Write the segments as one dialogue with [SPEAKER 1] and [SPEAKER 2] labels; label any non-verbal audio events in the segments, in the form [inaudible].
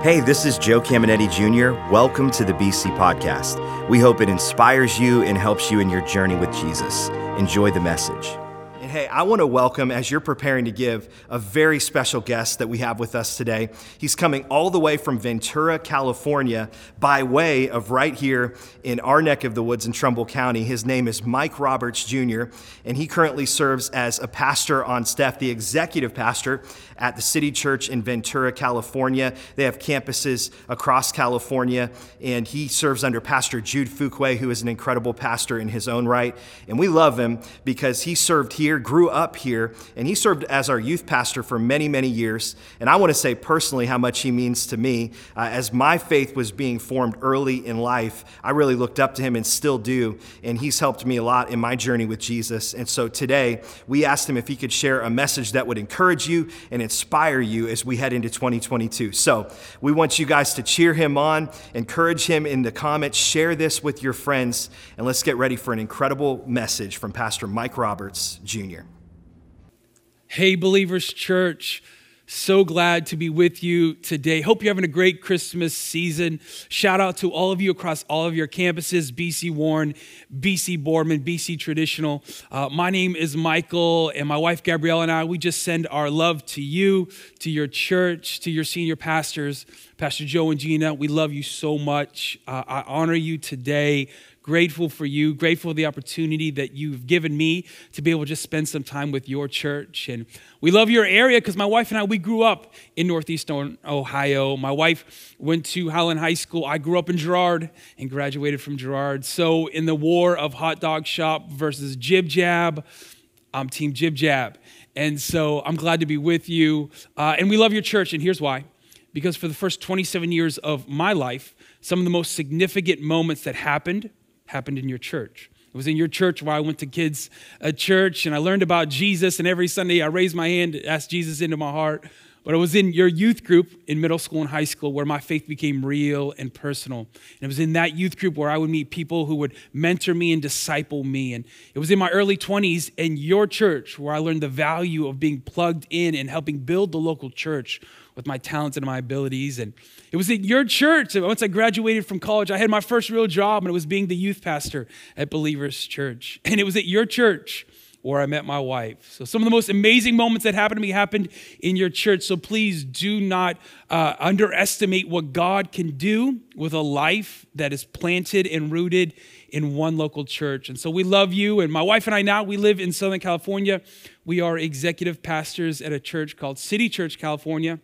[SPEAKER 1] Hey, this is Joe Caminetti Jr. Welcome to the BC Podcast. We hope it inspires you and helps you in your journey with Jesus. Enjoy the message. Hey, I want to welcome, as you're preparing to give, a very special guest that we have with us today. He's coming all the way from Ventura, California, by way of right here in our neck of the woods in Trumbull County. His name is Mike Roberts Jr., and he currently serves as a pastor on staff, the executive pastor at the City Church in Ventura, California. They have campuses across California, and he serves under Pastor Jude Fouquier, who is an incredible pastor in his own right. And we love him because he served here, grew up here, and he served as our youth pastor for many, many years. And I want to say personally how much he means to me. Uh, as my faith was being formed early in life, I really looked up to him and still do. And he's helped me a lot in my journey with Jesus. And so today, we asked him if he could share a message that would encourage you and inspire you as we head into 2022. So we want you guys to cheer him on, encourage him in the comments, share this with your friends, and let's get ready for an incredible message from Pastor Mike Roberts Jr.
[SPEAKER 2] Hey, Believers Church. So glad to be with you today. Hope you're having a great Christmas season. Shout out to all of you across all of your campuses BC Warren, BC Boardman, BC Traditional. Uh, my name is Michael, and my wife Gabrielle and I, we just send our love to you, to your church, to your senior pastors, Pastor Joe and Gina. We love you so much. Uh, I honor you today grateful for you, grateful for the opportunity that you've given me to be able to just spend some time with your church. And we love your area because my wife and I, we grew up in Northeastern Ohio. My wife went to Highland High School. I grew up in Girard and graduated from Girard. So, in the war of hot dog shop versus jib jab, I'm team jib jab. And so, I'm glad to be with you. Uh, and we love your church. And here's why because for the first 27 years of my life, some of the most significant moments that happened happened in your church. It was in your church where I went to kids' uh, church and I learned about Jesus. And every Sunday I raised my hand to ask Jesus into my heart. But it was in your youth group in middle school and high school where my faith became real and personal. And it was in that youth group where I would meet people who would mentor me and disciple me. And it was in my early 20s in your church where I learned the value of being plugged in and helping build the local church with my talents and my abilities. And it was at your church. Once I graduated from college, I had my first real job, and it was being the youth pastor at Believers Church. And it was at your church where I met my wife. So, some of the most amazing moments that happened to me happened in your church. So, please do not uh, underestimate what God can do with a life that is planted and rooted in one local church. And so, we love you. And my wife and I now, we live in Southern California. We are executive pastors at a church called City Church California.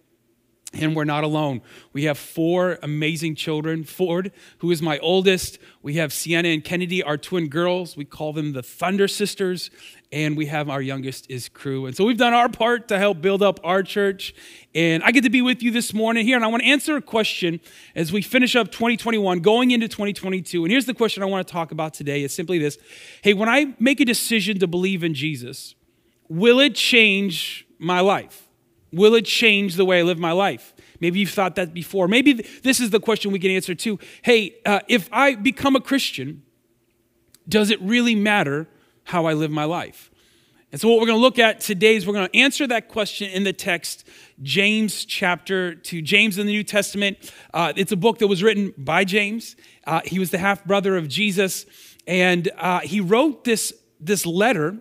[SPEAKER 2] And we're not alone. We have four amazing children. Ford, who is my oldest. We have Sienna and Kennedy, our twin girls. We call them the Thunder Sisters. And we have our youngest is Crew. And so we've done our part to help build up our church. And I get to be with you this morning here. And I want to answer a question as we finish up 2021, going into 2022. And here's the question I want to talk about today is simply this Hey, when I make a decision to believe in Jesus, will it change my life? Will it change the way I live my life? Maybe you've thought that before. Maybe this is the question we can answer too. Hey, uh, if I become a Christian, does it really matter how I live my life? And so, what we're going to look at today is we're going to answer that question in the text, James chapter 2. James in the New Testament, uh, it's a book that was written by James. Uh, he was the half brother of Jesus, and uh, he wrote this, this letter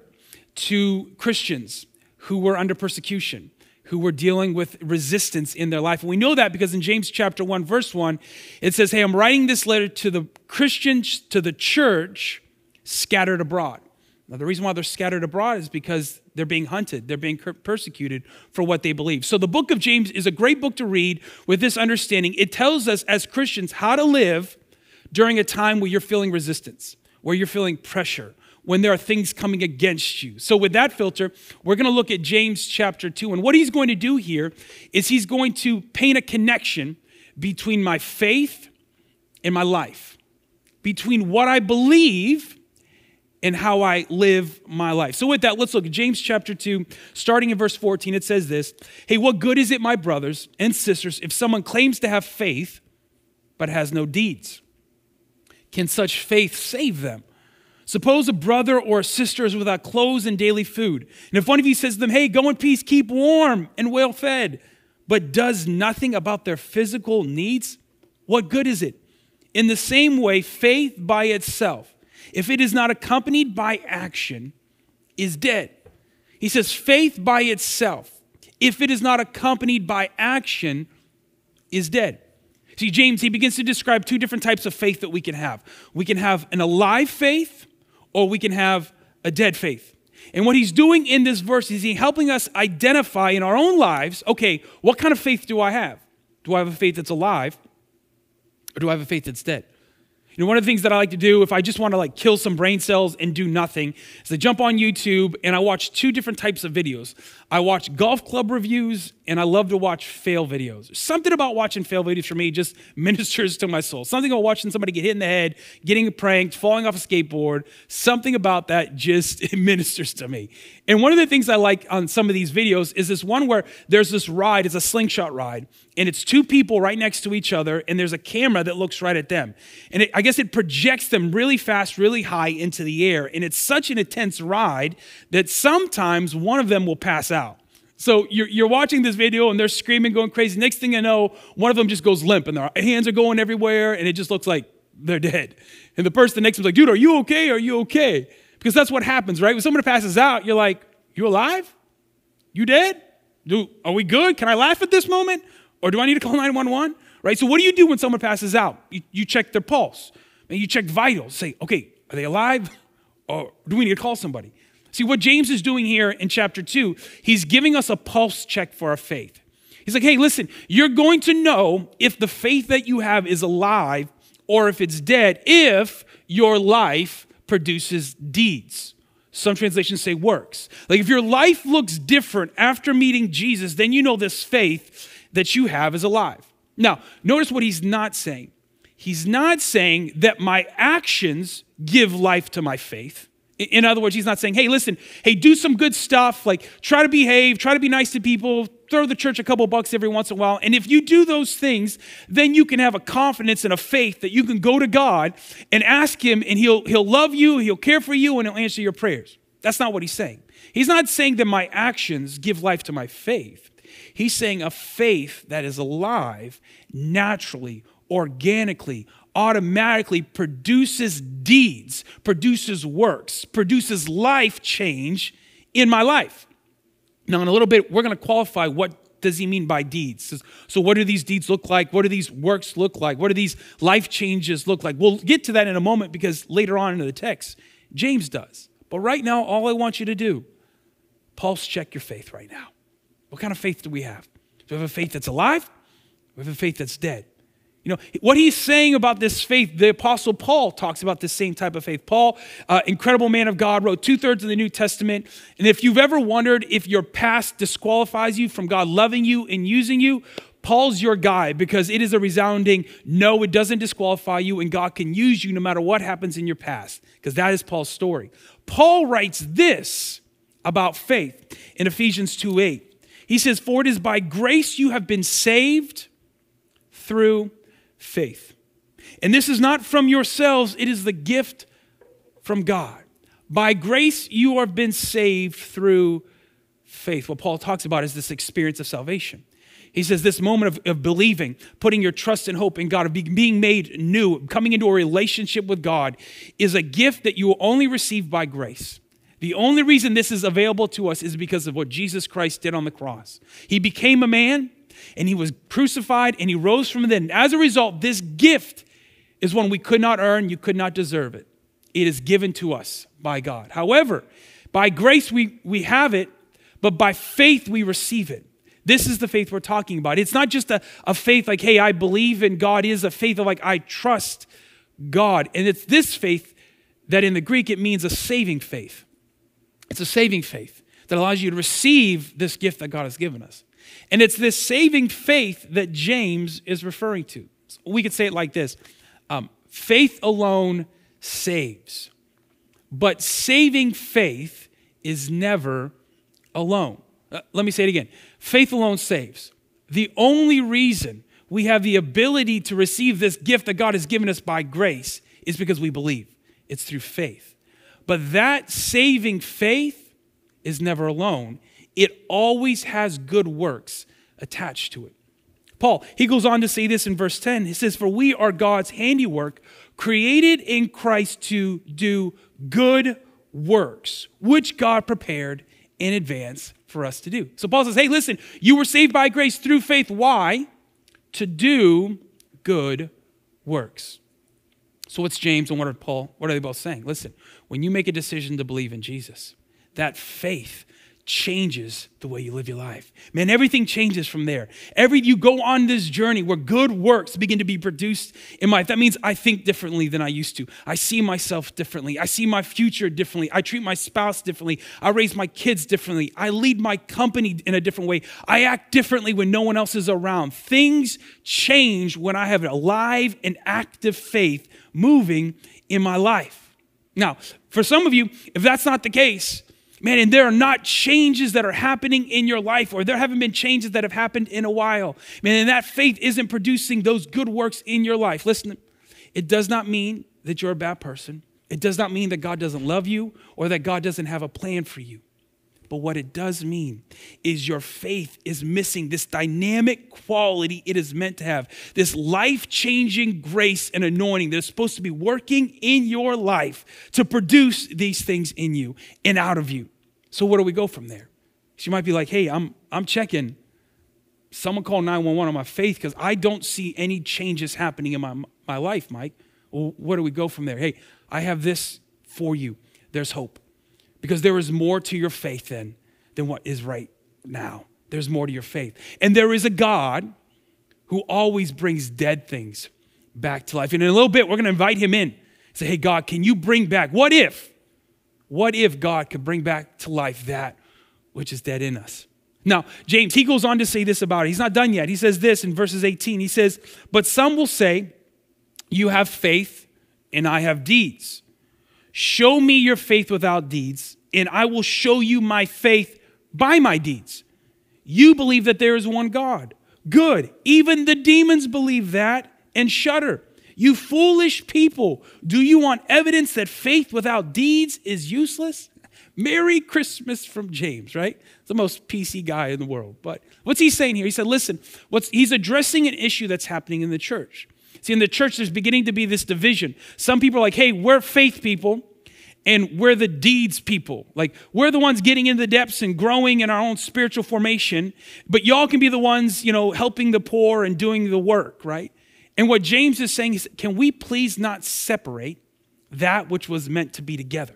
[SPEAKER 2] to Christians who were under persecution who were dealing with resistance in their life. And we know that because in James chapter 1 verse 1 it says, "Hey, I'm writing this letter to the Christians to the church scattered abroad." Now, the reason why they're scattered abroad is because they're being hunted, they're being persecuted for what they believe. So, the book of James is a great book to read with this understanding. It tells us as Christians how to live during a time where you're feeling resistance, where you're feeling pressure, when there are things coming against you. So, with that filter, we're going to look at James chapter 2. And what he's going to do here is he's going to paint a connection between my faith and my life, between what I believe and how I live my life. So, with that, let's look at James chapter 2, starting in verse 14. It says this Hey, what good is it, my brothers and sisters, if someone claims to have faith but has no deeds? Can such faith save them? Suppose a brother or a sister is without clothes and daily food. And if one of you says to them, Hey, go in peace, keep warm and well fed, but does nothing about their physical needs, what good is it? In the same way, faith by itself, if it is not accompanied by action, is dead. He says, faith by itself, if it is not accompanied by action, is dead. See, James, he begins to describe two different types of faith that we can have. We can have an alive faith, or we can have a dead faith. And what he's doing in this verse is he helping us identify in our own lives okay, what kind of faith do I have? Do I have a faith that's alive, or do I have a faith that's dead? You know, one of the things that I like to do if I just want to like kill some brain cells and do nothing is I jump on YouTube and I watch two different types of videos. I watch golf club reviews and I love to watch fail videos. Something about watching fail videos for me just [laughs] ministers to my soul. Something about watching somebody get hit in the head, getting pranked, falling off a skateboard, something about that just [laughs] ministers to me. And one of the things I like on some of these videos is this one where there's this ride, it's a slingshot ride, and it's two people right next to each other, and there's a camera that looks right at them. And it, I guess it projects them really fast, really high into the air. And it's such an intense ride that sometimes one of them will pass out. So you're, you're watching this video and they're screaming, going crazy. Next thing you know, one of them just goes limp and their hands are going everywhere, and it just looks like they're dead. And the person next to them's like, dude, are you okay? Are you okay? Because that's what happens, right? When someone passes out, you're like, you alive? You dead? Do, are we good? Can I laugh at this moment? Or do I need to call 911? Right? So, what do you do when someone passes out? You, you check their pulse and you check vitals. Say, okay, are they alive? Or do we need to call somebody? See, what James is doing here in chapter 2, he's giving us a pulse check for our faith. He's like, hey, listen, you're going to know if the faith that you have is alive or if it's dead if your life produces deeds. Some translations say works. Like if your life looks different after meeting Jesus, then you know this faith that you have is alive. Now, notice what he's not saying. He's not saying that my actions give life to my faith. In other words, he's not saying, hey, listen, hey, do some good stuff, like try to behave, try to be nice to people, throw the church a couple bucks every once in a while. And if you do those things, then you can have a confidence and a faith that you can go to God and ask him, and he'll, he'll love you, he'll care for you, and he'll answer your prayers. That's not what he's saying. He's not saying that my actions give life to my faith. He's saying a faith that is alive naturally, organically, automatically produces deeds, produces works, produces life change in my life. Now, in a little bit, we're going to qualify what does he mean by deeds. So, what do these deeds look like? What do these works look like? What do these life changes look like? We'll get to that in a moment because later on in the text, James does. But right now, all I want you to do, pulse check your faith right now. What kind of faith do we have? Do we have a faith that's alive? We have a faith that's dead. You know, what he's saying about this faith, the Apostle Paul talks about this same type of faith. Paul, uh, incredible man of God, wrote two thirds of the New Testament. And if you've ever wondered if your past disqualifies you from God loving you and using you, Paul's your guy because it is a resounding no, it doesn't disqualify you, and God can use you no matter what happens in your past, because that is Paul's story. Paul writes this about faith in Ephesians 2 8. He says, For it is by grace you have been saved through faith. And this is not from yourselves, it is the gift from God. By grace, you have been saved through faith. What Paul talks about is this experience of salvation. He says this moment of, of believing, putting your trust and hope in God, of being made new, coming into a relationship with God, is a gift that you will only receive by grace. The only reason this is available to us is because of what Jesus Christ did on the cross. He became a man, and he was crucified and he rose from the dead. As a result, this gift is one we could not earn, you could not deserve it. It is given to us by God. However, by grace we, we have it, but by faith we receive it. This is the faith we're talking about. It's not just a, a faith like, hey, I believe in God, it is a faith of like, I trust God. And it's this faith that in the Greek it means a saving faith. It's a saving faith that allows you to receive this gift that God has given us. And it's this saving faith that James is referring to. We could say it like this um, faith alone saves, but saving faith is never alone. Uh, let me say it again faith alone saves. The only reason we have the ability to receive this gift that God has given us by grace is because we believe. It's through faith. But that saving faith is never alone it always has good works attached to it. Paul, he goes on to say this in verse 10. He says, For we are God's handiwork, created in Christ to do good works, which God prepared in advance for us to do. So Paul says, Hey, listen, you were saved by grace through faith. Why? To do good works. So what's James and what are Paul? What are they both saying? Listen, when you make a decision to believe in Jesus, that faith changes the way you live your life. Man, everything changes from there. Every you go on this journey where good works begin to be produced in my life. That means I think differently than I used to. I see myself differently. I see my future differently. I treat my spouse differently. I raise my kids differently. I lead my company in a different way. I act differently when no one else is around. Things change when I have a live and active faith moving in my life. Now, for some of you, if that's not the case, man, and there are not changes that are happening in your life, or there haven't been changes that have happened in a while, man, and that faith isn't producing those good works in your life. Listen, it does not mean that you're a bad person. It does not mean that God doesn't love you or that God doesn't have a plan for you. But what it does mean is your faith is missing this dynamic quality it is meant to have, this life changing grace and anointing that is supposed to be working in your life to produce these things in you and out of you. So where do we go from there? She might be like, hey, I'm, I'm checking. Someone call 911 on my faith because I don't see any changes happening in my, my life, Mike. Well, where do we go from there? Hey, I have this for you. There's hope. Because there is more to your faith than, than what is right now. There's more to your faith. And there is a God who always brings dead things back to life. And in a little bit, we're going to invite him in. Say, hey, God, can you bring back? What if? What if God could bring back to life that which is dead in us? Now, James, he goes on to say this about it. He's not done yet. He says this in verses 18. He says, But some will say, You have faith, and I have deeds. Show me your faith without deeds, and I will show you my faith by my deeds. You believe that there is one God. Good. Even the demons believe that and shudder. You foolish people, do you want evidence that faith without deeds is useless? Merry Christmas from James, right? The most PC guy in the world. But what's he saying here? He said, listen, what's, he's addressing an issue that's happening in the church. See, in the church, there's beginning to be this division. Some people are like, hey, we're faith people, and we're the deeds people. Like, we're the ones getting into the depths and growing in our own spiritual formation, but y'all can be the ones, you know, helping the poor and doing the work, right? And what James is saying is, can we please not separate that which was meant to be together?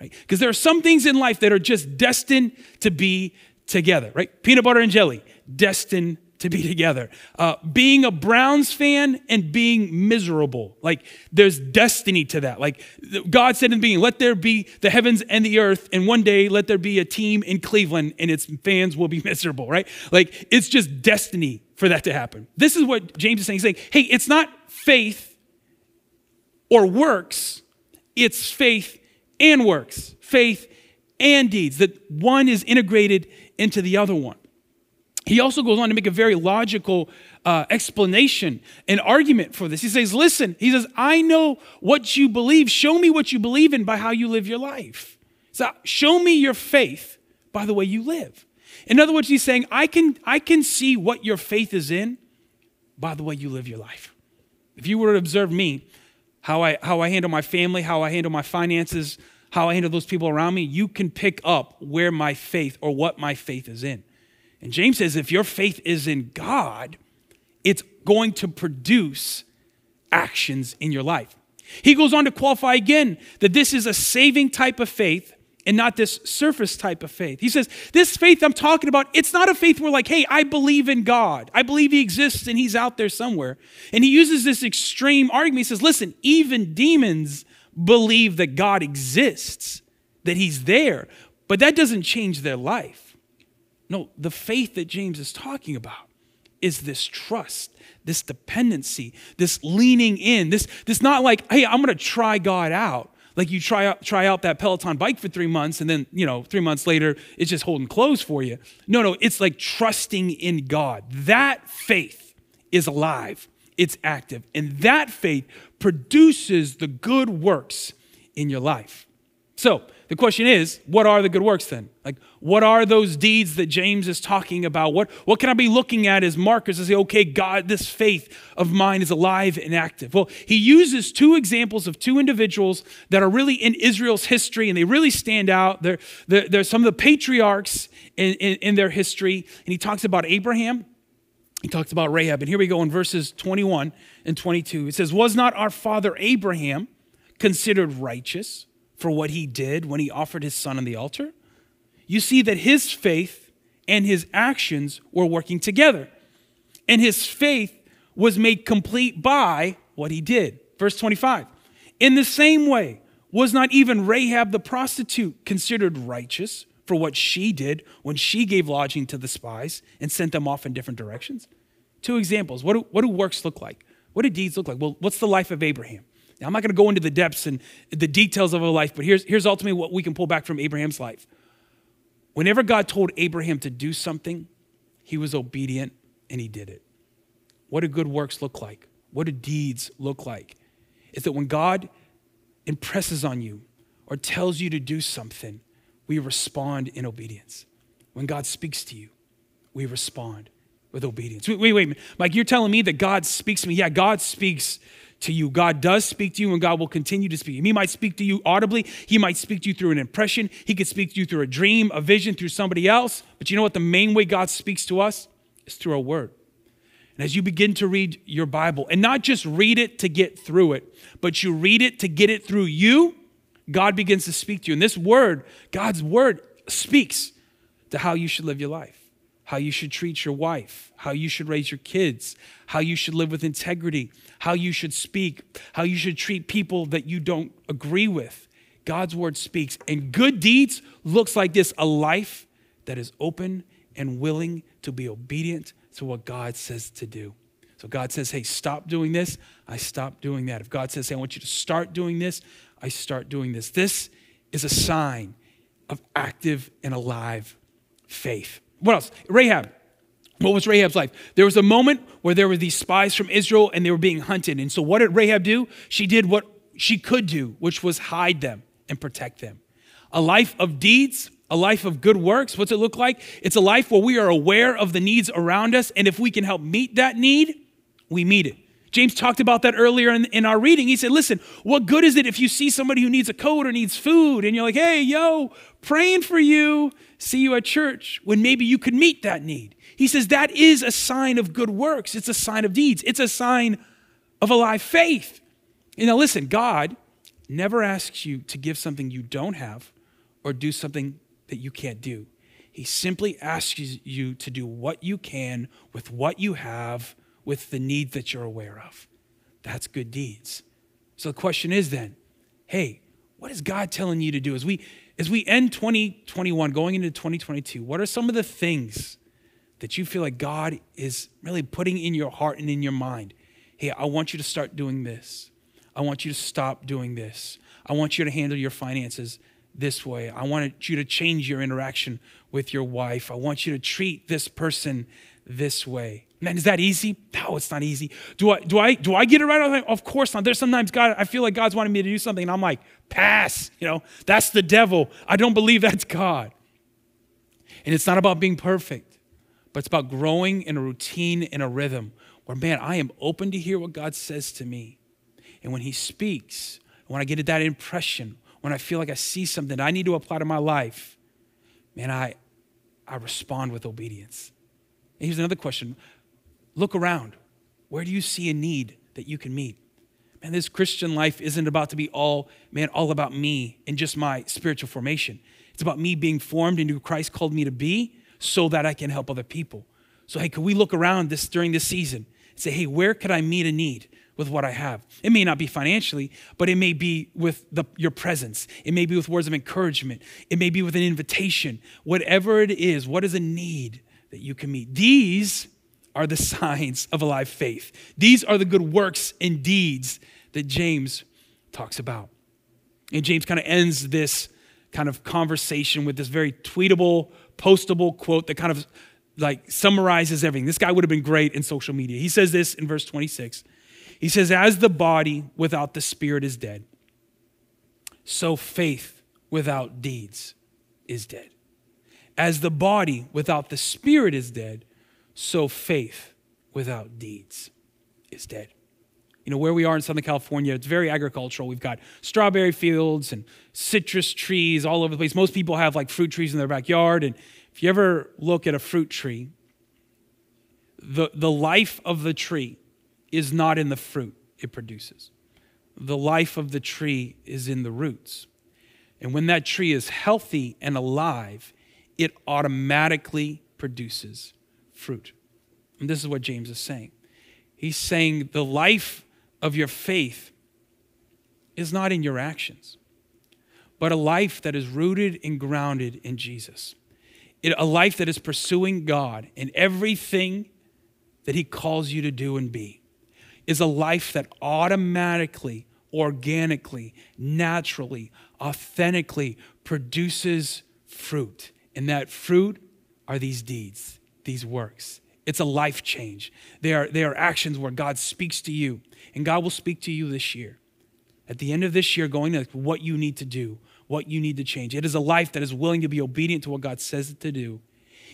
[SPEAKER 2] Right? Because there are some things in life that are just destined to be together, right? Peanut butter and jelly, destined to be together. Uh, being a Browns fan and being miserable. Like there's destiny to that. Like God said in the beginning, let there be the heavens and the earth, and one day let there be a team in Cleveland and its fans will be [laughs] miserable, right? Like it's just destiny for that to happen. This is what James is saying. He's saying, hey, it's not faith or works, it's faith and works, faith and deeds, that one is integrated into the other one. He also goes on to make a very logical uh, explanation, an argument for this. He says, Listen, he says, I know what you believe. Show me what you believe in by how you live your life. So show me your faith by the way you live. In other words, he's saying, I can, I can see what your faith is in by the way you live your life. If you were to observe me, how I, how I handle my family, how I handle my finances, how I handle those people around me, you can pick up where my faith or what my faith is in. And James says if your faith is in God, it's going to produce actions in your life. He goes on to qualify again that this is a saving type of faith and not this surface type of faith. He says, This faith I'm talking about, it's not a faith where, like, hey, I believe in God. I believe He exists and He's out there somewhere. And he uses this extreme argument. He says, Listen, even demons believe that God exists, that He's there, but that doesn't change their life. No, the faith that James is talking about is this trust, this dependency, this leaning in, this, this not like, hey, I'm gonna try God out like you try out, try out that Peloton bike for three months and then, you know, three months later, it's just holding clothes for you. No, no, it's like trusting in God. That faith is alive, it's active. And that faith produces the good works in your life. So the question is, what are the good works then? Like, what are those deeds that James is talking about? What, what can I be looking at as markers to say, okay, God, this faith of mine is alive and active? Well, he uses two examples of two individuals that are really in Israel's history and they really stand out. They're, they're, they're some of the patriarchs in, in, in their history. And he talks about Abraham, he talks about Rahab. And here we go in verses 21 and 22. It says, Was not our father Abraham considered righteous? For what he did when he offered his son on the altar, you see that his faith and his actions were working together. And his faith was made complete by what he did. Verse 25. In the same way, was not even Rahab the prostitute considered righteous for what she did when she gave lodging to the spies and sent them off in different directions? Two examples. What do, what do works look like? What do deeds look like? Well, what's the life of Abraham? Now, I'm not going to go into the depths and the details of a life, but here's, here's ultimately what we can pull back from Abraham's life. Whenever God told Abraham to do something, he was obedient and he did it. What do good works look like? What do deeds look like? Is that when God impresses on you or tells you to do something, we respond in obedience. When God speaks to you, we respond with obedience. Wait, wait, wait. Mike, you're telling me that God speaks to me. Yeah, God speaks to you. God does speak to you, and God will continue to speak. He might speak to you audibly, He might speak to you through an impression, He could speak to you through a dream, a vision, through somebody else. But you know what? The main way God speaks to us is through a word. And as you begin to read your Bible, and not just read it to get through it, but you read it to get it through you, God begins to speak to you. And this word, God's word, speaks to how you should live your life how you should treat your wife, how you should raise your kids, how you should live with integrity, how you should speak, how you should treat people that you don't agree with. God's word speaks. And good deeds looks like this a life that is open and willing to be obedient to what God says to do. So God says, hey, stop doing this. I stop doing that. If God says, hey, I want you to start doing this, I start doing this. This is a sign of active and alive faith. What else? Rahab. What was Rahab's life? There was a moment where there were these spies from Israel and they were being hunted. And so what did Rahab do? She did what she could do, which was hide them and protect them. A life of deeds, a life of good works. What's it look like? It's a life where we are aware of the needs around us. And if we can help meet that need, we meet it. James talked about that earlier in, in, our reading. He said, Listen, what good is it if you see somebody who needs a coat or needs food and you're like, hey, yo, praying for you, see you at church, when maybe you could meet that need? He says that is a sign of good works, it's a sign of deeds, it's a sign of a live faith. You know, listen, God never asks you to give something you don't have or do something that you can't do. He simply asks you to do what you can with what you have with the needs that you're aware of. That's good deeds. So the question is then, hey, what is God telling you to do as we as we end 2021 going into 2022? What are some of the things that you feel like God is really putting in your heart and in your mind? Hey, I want you to start doing this. I want you to stop doing this. I want you to handle your finances this way. I want you to change your interaction with your wife. I want you to treat this person this way. Man, is that easy? No, it's not easy. Do I do I do I get it right? Of course not. There's sometimes God, I feel like God's wanting me to do something, and I'm like, pass. You know, that's the devil. I don't believe that's God. And it's not about being perfect, but it's about growing in a routine, in a rhythm where, man, I am open to hear what God says to me. And when He speaks, when I get that impression, when I feel like I see something I need to apply to my life, man, I, I respond with obedience. And here's another question Look around. Where do you see a need that you can meet? Man, this Christian life isn't about to be all, man, all about me and just my spiritual formation. It's about me being formed into who Christ called me to be so that I can help other people. So, hey, could we look around this during this season and say, hey, where could I meet a need with what I have? It may not be financially, but it may be with the, your presence. It may be with words of encouragement. It may be with an invitation. Whatever it is, what is a need that you can meet? These are the [laughs] signs of a live faith. These are the good works and deeds that James talks about. And James kind of ends this kind of conversation with this very tweetable, postable quote that kind of like summarizes everything. This guy would have been great in social media. He says this in verse 26. He says, As the body without the spirit is dead, so faith without deeds is dead. As the body without the spirit is dead, so faith without deeds is dead. You know, where we are in Southern California, it's very agricultural. We've got strawberry fields and citrus trees all over the place. Most people have like fruit trees in their backyard. And if you ever look at a fruit tree, the, the life of the tree is not in the fruit it produces. The life of the tree is in the roots. And when that tree is healthy and alive, it automatically produces fruit. And this is what James is saying. He's saying the life of your faith is not in your actions, but a life that is rooted and grounded in Jesus. It, a life that is pursuing God in everything that He calls you to do and be is a life that automatically, organically, naturally, authentically produces fruit. And that fruit are these deeds, these works. It's a life change. They are, they are actions where God speaks to you, and God will speak to you this year. At the end of this year, going to what you need to do, what you need to change. It is a life that is willing to be obedient to what God says it to do.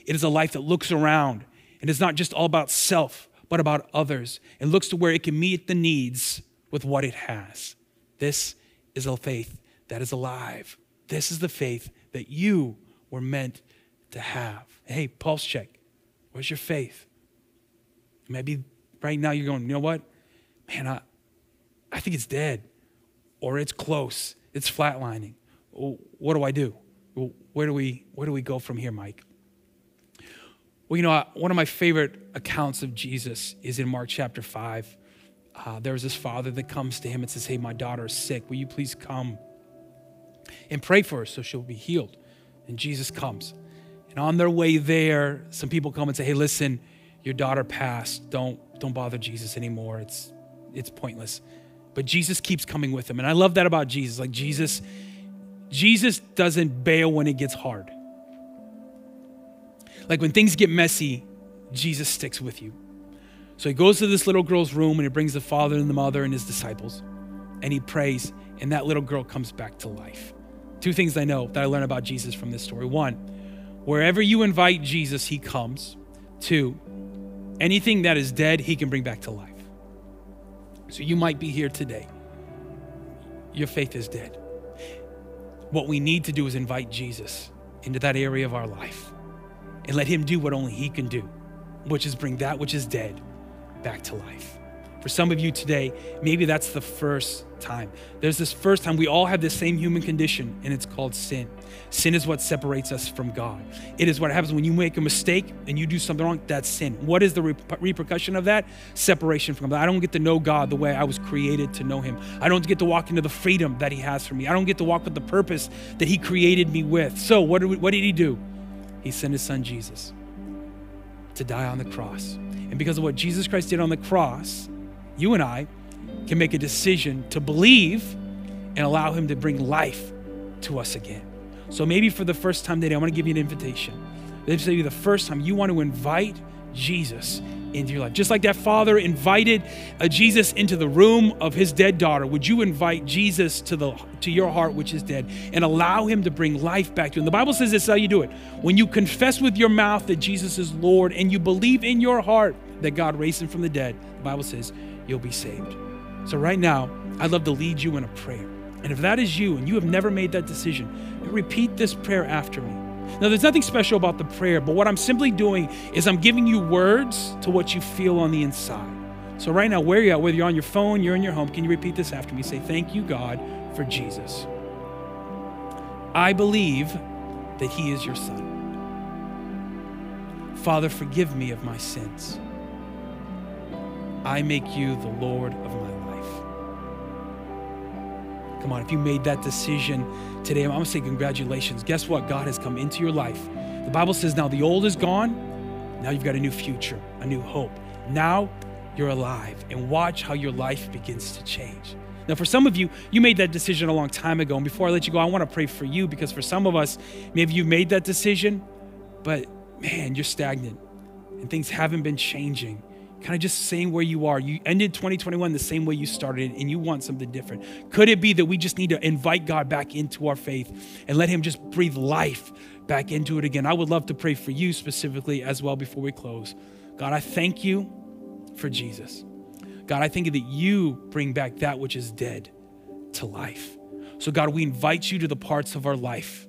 [SPEAKER 2] It is a life that looks around and is not just all about self, but about others and looks to where it can meet the needs with what it has. This is a faith that is alive. This is the faith that you were meant to have. Hey, pulse check. Where's your faith? Maybe right now you're going, you know what? Man, I, I think it's dead or it's close. It's flatlining. What do I do? Where do we, where do we go from here, Mike? Well, you know, one of my favorite accounts of Jesus is in Mark chapter 5. Uh, there was this father that comes to him and says, Hey, my daughter is sick. Will you please come and pray for her so she'll be healed? And Jesus comes. And on their way there, some people come and say, Hey, listen, your daughter passed. Don't, don't bother Jesus anymore. It's, it's pointless. But Jesus keeps coming with them. And I love that about Jesus. Like Jesus, Jesus doesn't bail when it gets hard. Like when things get messy, Jesus sticks with you. So he goes to this little girl's room and he brings the father and the mother and his disciples. And he prays, and that little girl comes back to life. Two things I know that I learned about Jesus from this story. One, Wherever you invite Jesus, he comes. Two, anything that is dead, he can bring back to life. So you might be here today. Your faith is dead. What we need to do is invite Jesus into that area of our life and let him do what only he can do, which is bring that which is dead back to life. For some of you today, maybe that's the first time. There's this first time we all have the same human condition, and it's called sin. Sin is what separates us from God. It is what happens when you make a mistake and you do something wrong. That's sin. What is the repercussion of that? Separation from God. I don't get to know God the way I was created to know Him. I don't get to walk into the freedom that He has for me. I don't get to walk with the purpose that He created me with. So, what did, we, what did He do? He sent His Son Jesus to die on the cross. And because of what Jesus Christ did on the cross, you and I can make a decision to believe and allow Him to bring life to us again. So maybe for the first time today, I want to give you an invitation. This may be the first time you want to invite Jesus into your life. Just like that father invited uh, Jesus into the room of his dead daughter, would you invite Jesus to the to your heart which is dead and allow him to bring life back to you? And the Bible says this how you do it. When you confess with your mouth that Jesus is Lord and you believe in your heart that God raised him from the dead, the Bible says you'll be saved. So, right now, I'd love to lead you in a prayer. And if that is you and you have never made that decision, repeat this prayer after me. Now, there's nothing special about the prayer, but what I'm simply doing is I'm giving you words to what you feel on the inside. So, right now, where you're at, whether you're on your phone, you're in your home, can you repeat this after me? Say, Thank you, God, for Jesus. I believe that He is your Son. Father, forgive me of my sins. I make you the Lord of my life. Come on, if you made that decision today, I'm to say congratulations. Guess what? God has come into your life. The Bible says now the old is gone. Now you've got a new future, a new hope. Now you're alive. And watch how your life begins to change. Now, for some of you, you made that decision a long time ago. And before I let you go, I want to pray for you because for some of us, maybe you made that decision, but man, you're stagnant and things haven't been changing kind of just saying where you are. You ended 2021 the same way you started and you want something different. Could it be that we just need to invite God back into our faith and let Him just breathe life back into it again? I would love to pray for you specifically as well before we close. God, I thank you for Jesus. God, I thank you that you bring back that which is dead to life. So, God, we invite you to the parts of our life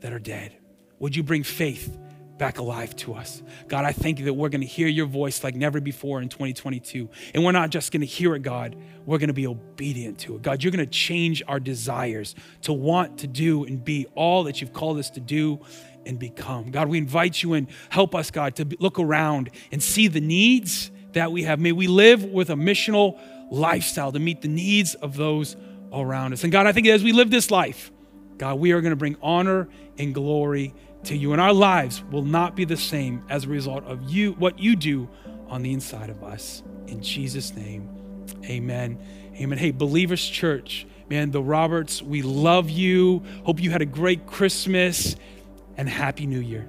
[SPEAKER 2] that are dead. Would you bring faith? Back alive to us. God, I thank you that we're going to hear your voice like never before in 2022. And we're not just going to hear it, God, we're going to be obedient to it. God, you're going to change our desires to want to do and be all that you've called us to do and become. God, we invite you and help us, God, to look around and see the needs that we have. May we live with a missional lifestyle to meet the needs of those around us. And God, I think as we live this life, God, we are going to bring honor and glory to you. And our lives will not be the same as a result of you, what you do on the inside of us. In Jesus' name, amen. Amen. Hey, Believers Church, man, the Roberts, we love you. Hope you had a great Christmas and Happy New Year.